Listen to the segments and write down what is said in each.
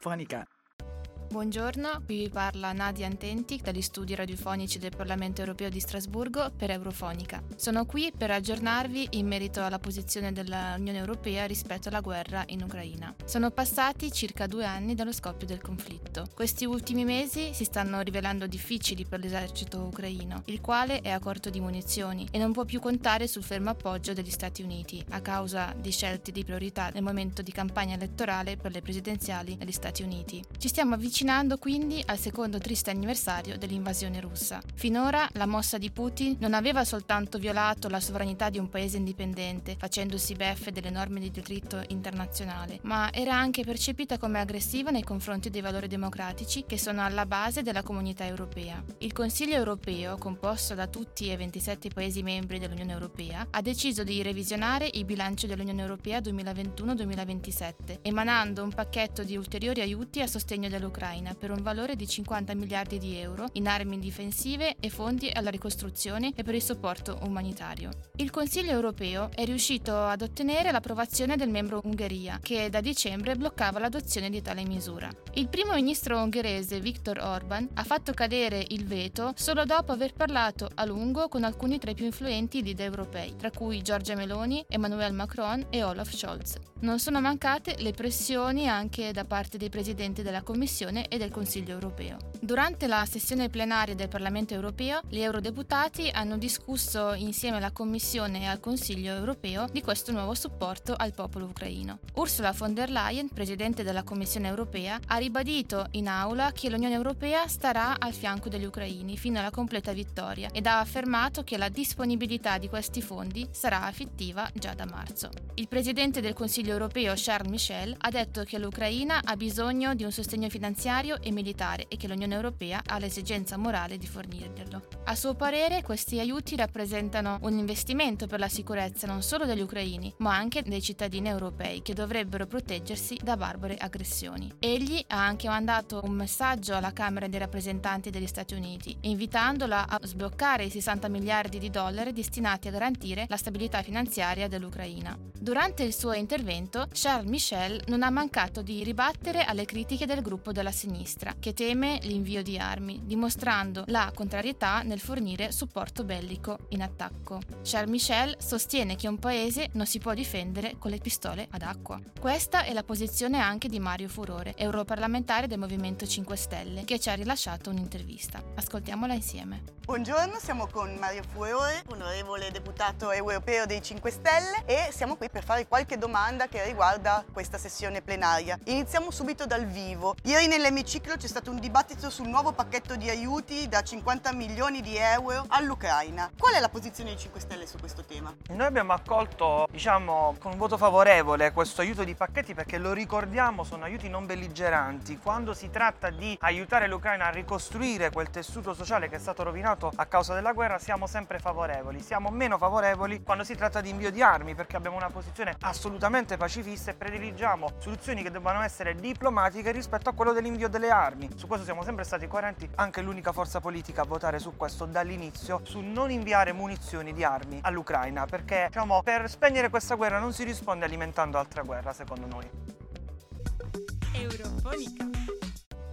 Eurofonica. Buongiorno, qui vi parla Nadia Antenti dagli studi radiofonici del Parlamento europeo di Strasburgo per Eurofonica. Sono qui per aggiornarvi in merito alla posizione dell'Unione Europea rispetto alla guerra in Ucraina. Sono passati circa due anni dallo scoppio del conflitto. Questi ultimi mesi si stanno rivelando difficili per l'esercito ucraino, il quale è a corto di munizioni e non può più contare sul fermo appoggio degli Stati Uniti a causa di scelte di priorità nel momento di campagna elettorale per le presidenziali negli Stati Uniti. Ci stiamo avvicinando avvicinando quindi al secondo triste anniversario dell'invasione russa. Finora la mossa di Putin non aveva soltanto violato la sovranità di un paese indipendente, facendosi beffe delle norme di diritto internazionale, ma era anche percepita come aggressiva nei confronti dei valori democratici che sono alla base della comunità europea. Il Consiglio europeo, composto da tutti e 27 Paesi membri dell'Unione Europea, ha deciso di revisionare il bilancio dell'Unione Europea 2021-2027, emanando un pacchetto di ulteriori aiuti a sostegno dell'Ucraina Ucraina per un valore di 50 miliardi di euro in armi difensive e fondi alla ricostruzione e per il supporto umanitario. Il Consiglio europeo è riuscito ad ottenere l'approvazione del membro Ungheria, che da dicembre bloccava l'adozione di tale misura. Il primo ministro ungherese Viktor Orban ha fatto cadere il veto solo dopo aver parlato a lungo con alcuni tra i più influenti leader europei, tra cui Giorgia Meloni, Emmanuel Macron e Olaf Scholz. Non sono mancate le pressioni anche da parte dei presidenti della Commissione Commissione e del Consiglio europeo. Durante la sessione plenaria del Parlamento europeo, gli eurodeputati hanno discusso insieme alla Commissione e al Consiglio europeo di questo nuovo supporto al popolo ucraino. Ursula von der Leyen, presidente della Commissione europea, ha ribadito in aula che l'Unione europea starà al fianco degli ucraini fino alla completa vittoria ed ha affermato che la disponibilità di questi fondi sarà effettiva già da marzo. Il presidente del Consiglio europeo Charles Michel ha detto che l'Ucraina ha bisogno di un sostegno finanziario finanziario e militare e che l'Unione Europea ha l'esigenza morale di fornirglielo. A suo parere questi aiuti rappresentano un investimento per la sicurezza non solo degli ucraini, ma anche dei cittadini europei che dovrebbero proteggersi da barbare aggressioni. Egli ha anche mandato un messaggio alla Camera dei rappresentanti degli Stati Uniti, invitandola a sbloccare i 60 miliardi di dollari destinati a garantire la stabilità finanziaria dell'Ucraina. Durante il suo intervento, Charles Michel non ha mancato di ribattere alle critiche del gruppo della sinistra, che teme l'invio di armi, dimostrando la contrarietà nel fornire supporto bellico in attacco. Charles Michel sostiene che un paese non si può difendere con le pistole ad acqua. Questa è la posizione anche di Mario Furore, europarlamentare del Movimento 5 Stelle, che ci ha rilasciato un'intervista. Ascoltiamola insieme. Buongiorno, siamo con Mario Furore, onorevole deputato europeo dei 5 Stelle e siamo qui per fare qualche domanda che riguarda questa sessione plenaria. Iniziamo subito dal vivo. Ieri nelle nell'emiciclo c'è stato un dibattito sul nuovo pacchetto di aiuti da 50 milioni di euro all'Ucraina. Qual è la posizione dei 5 Stelle su questo tema? Noi abbiamo accolto, diciamo, con un voto favorevole questo aiuto di pacchetti perché lo ricordiamo, sono aiuti non belligeranti. Quando si tratta di aiutare l'Ucraina a ricostruire quel tessuto sociale che è stato rovinato a causa della guerra, siamo sempre favorevoli. Siamo meno favorevoli quando si tratta di invio di armi perché abbiamo una posizione assolutamente pacifista e prediligiamo soluzioni che debbano essere diplomatiche rispetto a quello dell'invio l'invio delle armi. Su questo siamo sempre stati coerenti, anche l'unica forza politica a votare su questo dall'inizio, su non inviare munizioni di armi all'Ucraina, perché diciamo, per spegnere questa guerra non si risponde alimentando altra guerra, secondo noi. Eurofonica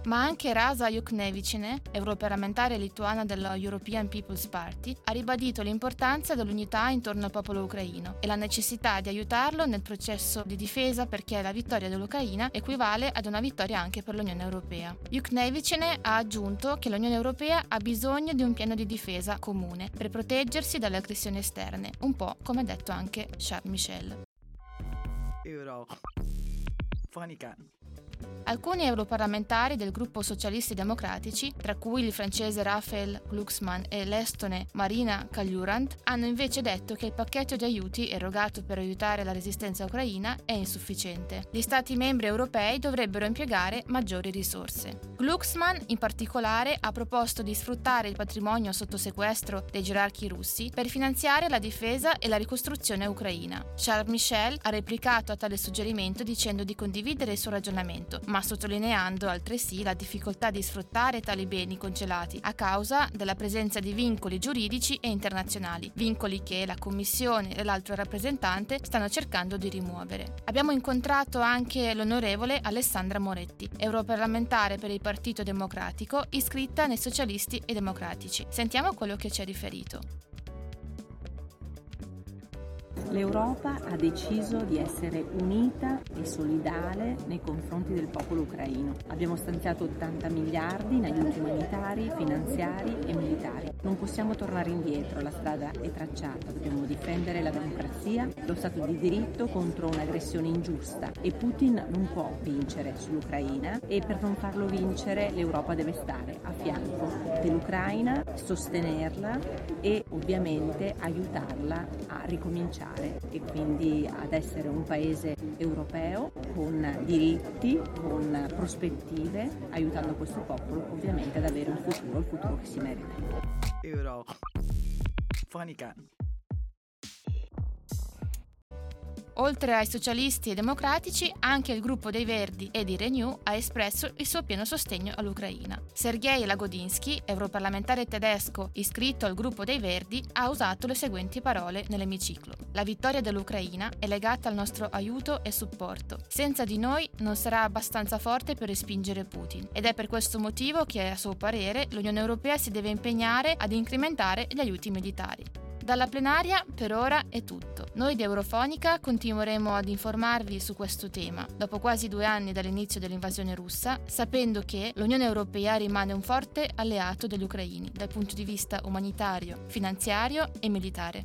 ma anche Rasa Juknevicine, europarlamentare lituana della European People's Party, ha ribadito l'importanza dell'unità intorno al popolo ucraino e la necessità di aiutarlo nel processo di difesa perché la vittoria dell'Ucraina equivale ad una vittoria anche per l'Unione Europea. Juknevicine ha aggiunto che l'Unione Europea ha bisogno di un piano di difesa comune per proteggersi dalle aggressioni esterne, un po' come ha detto anche Charles Michel. Euro. Fonica. Alcuni europarlamentari del gruppo Socialisti Democratici, tra cui il francese Raphael Glucksmann e l'estone Marina Kaljurand, hanno invece detto che il pacchetto di aiuti erogato per aiutare la resistenza ucraina è insufficiente. Gli Stati membri europei dovrebbero impiegare maggiori risorse. Glucksmann, in particolare, ha proposto di sfruttare il patrimonio sotto sequestro dei gerarchi russi per finanziare la difesa e la ricostruzione ucraina. Charles Michel ha replicato a tale suggerimento dicendo di condividere il suo ragionamento, ma sottolineando altresì la difficoltà di sfruttare tali beni congelati a causa della presenza di vincoli giuridici e internazionali, vincoli che la Commissione e l'altro rappresentante stanno cercando di rimuovere. Abbiamo incontrato anche l'onorevole Alessandra Moretti, europarlamentare per il Partito Democratico, iscritta nei Socialisti e Democratici. Sentiamo quello che ci ha riferito. L'Europa ha deciso di essere unita e solidale nei confronti del popolo ucraino. Abbiamo stanziato 80 miliardi in aiuti umanitari, finanziari e militari. Non possiamo tornare indietro, la strada è tracciata, dobbiamo difendere la democrazia, lo Stato di diritto contro un'aggressione ingiusta e Putin non può vincere sull'Ucraina e per non farlo vincere l'Europa deve stare a fianco dell'Ucraina, sostenerla e ovviamente aiutarla a ricominciare e quindi ad essere un paese europeo con diritti, con prospettive, aiutando questo popolo ovviamente ad avere un futuro, il futuro che si merita. Eurofonica. Oltre ai socialisti e democratici, anche il gruppo dei Verdi e di Renew ha espresso il suo pieno sostegno all'Ucraina. Sergei Lagodinsky, europarlamentare tedesco iscritto al gruppo dei Verdi, ha usato le seguenti parole nell'emiciclo. La vittoria dell'Ucraina è legata al nostro aiuto e supporto. Senza di noi non sarà abbastanza forte per respingere Putin ed è per questo motivo che, a suo parere, l'Unione Europea si deve impegnare ad incrementare gli aiuti militari. Dalla plenaria per ora è tutto. Noi di Eurofonica continueremo ad informarvi su questo tema, dopo quasi due anni dall'inizio dell'invasione russa, sapendo che l'Unione Europea rimane un forte alleato degli ucraini dal punto di vista umanitario, finanziario e militare.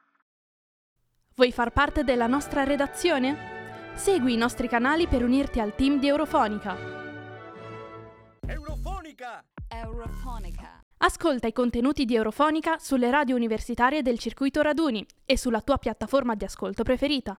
Vuoi far parte della nostra redazione? Segui i nostri canali per unirti al team di Eurofonica. Eurofonica! Eurofonica. Ascolta i contenuti di Eurofonica sulle radio universitarie del circuito raduni e sulla tua piattaforma di ascolto preferita.